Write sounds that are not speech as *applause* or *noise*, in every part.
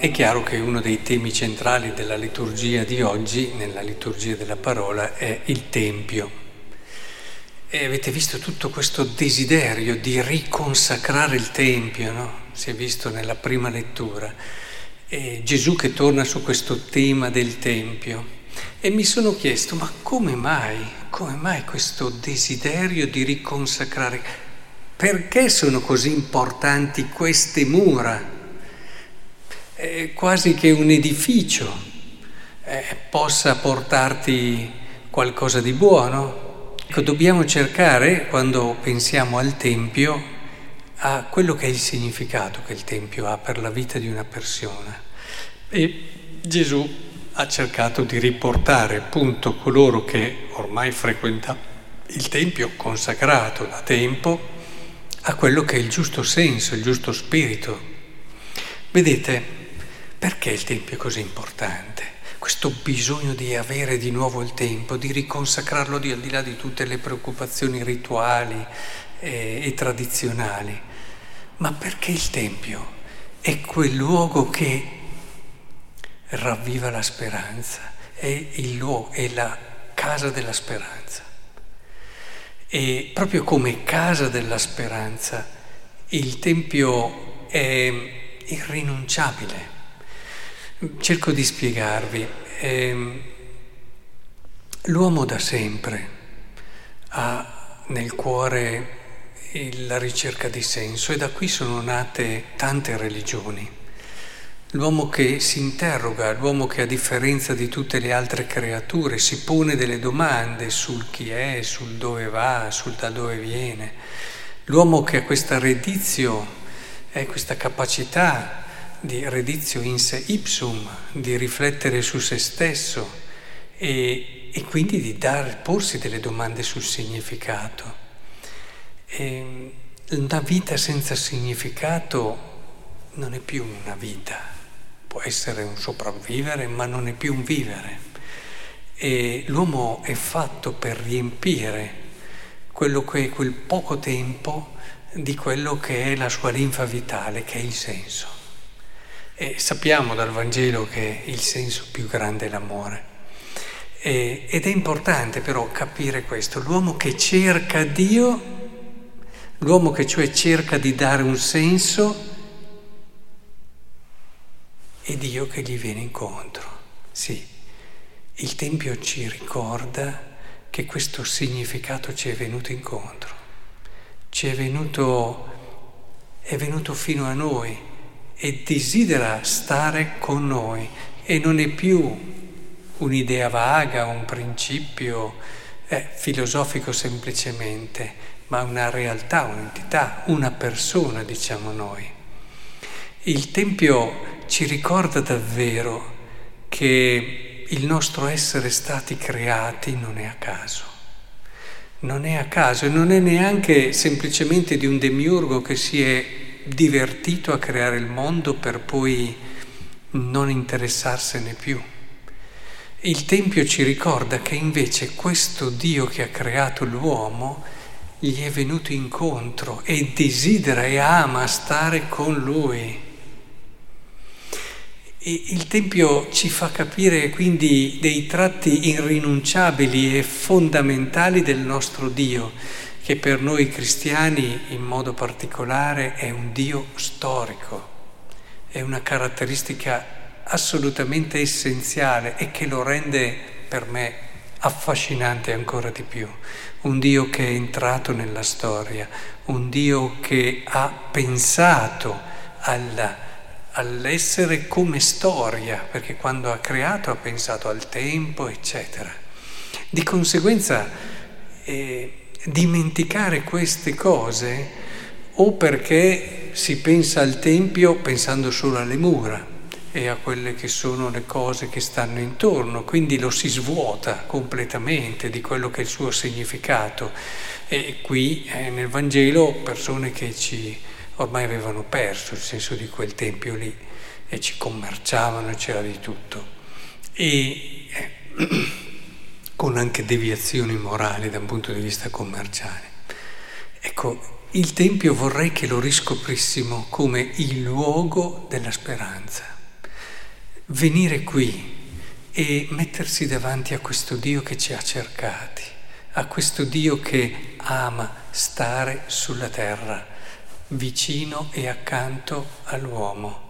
è chiaro che uno dei temi centrali della liturgia di oggi, nella liturgia della parola, è il Tempio. E avete visto tutto questo desiderio di riconsacrare il Tempio, no? Si è visto nella prima lettura. E Gesù che torna su questo tema del Tempio. E mi sono chiesto, ma come mai, come mai questo desiderio di riconsacrare? Perché sono così importanti queste mura? Eh, quasi che un edificio eh, possa portarti qualcosa di buono. Ecco, dobbiamo cercare, quando pensiamo al Tempio, a quello che è il significato che il Tempio ha per la vita di una persona. E Gesù ha cercato di riportare appunto coloro che ormai frequentavano il Tempio consacrato da tempo a quello che è il giusto senso, il giusto spirito. Vedete, perché il Tempio è così importante? Questo bisogno di avere di nuovo il tempo, di riconsacrarlo di, al di là di tutte le preoccupazioni rituali e, e tradizionali. Ma perché il Tempio è quel luogo che ravviva la speranza, è il luogo, è la casa della speranza. E proprio come casa della speranza, il Tempio è irrinunciabile Cerco di spiegarvi. Eh, l'uomo da sempre ha nel cuore la ricerca di senso e da qui sono nate tante religioni. L'uomo che si interroga, l'uomo che a differenza di tutte le altre creature si pone delle domande sul chi è, sul dove va, sul da dove viene. L'uomo che ha questa redizio, è questa capacità di redizio in se ipsum, di riflettere su se stesso e, e quindi di dar, porsi delle domande sul significato. E una vita senza significato non è più una vita, può essere un sopravvivere, ma non è più un vivere. E l'uomo è fatto per riempire quello che è quel poco tempo di quello che è la sua linfa vitale, che è il senso. E sappiamo dal Vangelo che il senso più grande è l'amore. E, ed è importante però capire questo. L'uomo che cerca Dio, l'uomo che cioè cerca di dare un senso, è Dio che gli viene incontro. Sì, il Tempio ci ricorda che questo significato ci è venuto incontro, ci è venuto, è venuto fino a noi e desidera stare con noi e non è più un'idea vaga, un principio eh, filosofico semplicemente, ma una realtà, un'entità, una persona, diciamo noi. Il Tempio ci ricorda davvero che il nostro essere stati creati non è a caso. Non è a caso e non è neanche semplicemente di un demiurgo che si è divertito a creare il mondo per poi non interessarsene più. Il Tempio ci ricorda che invece questo Dio che ha creato l'uomo gli è venuto incontro e desidera e ama stare con lui. E il Tempio ci fa capire quindi dei tratti irrinunciabili e fondamentali del nostro Dio che per noi cristiani in modo particolare è un Dio storico, è una caratteristica assolutamente essenziale e che lo rende per me affascinante ancora di più. Un Dio che è entrato nella storia, un Dio che ha pensato alla, all'essere come storia, perché quando ha creato ha pensato al tempo, eccetera. Di conseguenza eh, dimenticare queste cose o perché si pensa al Tempio pensando solo alle mura e a quelle che sono le cose che stanno intorno, quindi lo si svuota completamente di quello che è il suo significato. E qui eh, nel Vangelo persone che ci ormai avevano perso il senso di quel Tempio lì e ci commerciavano, c'era di tutto. E, eh, *clears throat* con anche deviazioni morali da un punto di vista commerciale. Ecco, il Tempio vorrei che lo riscoprissimo come il luogo della speranza, venire qui e mettersi davanti a questo Dio che ci ha cercati, a questo Dio che ama stare sulla terra, vicino e accanto all'uomo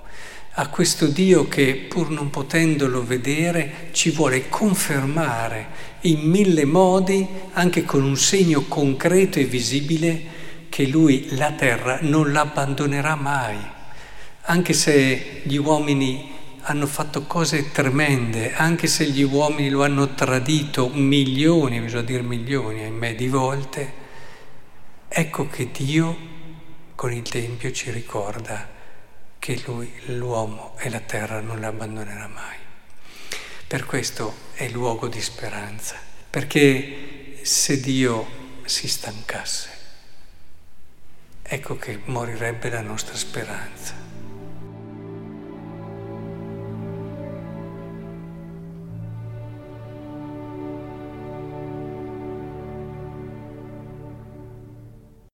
a questo Dio che pur non potendolo vedere ci vuole confermare in mille modi, anche con un segno concreto e visibile, che lui la terra non l'abbandonerà mai, anche se gli uomini hanno fatto cose tremende, anche se gli uomini lo hanno tradito milioni, bisogna dire milioni, ahimè, di volte, ecco che Dio con il Tempio ci ricorda che lui, l'uomo e la terra non la abbandonerà mai. Per questo è luogo di speranza, perché se Dio si stancasse, ecco che morirebbe la nostra speranza.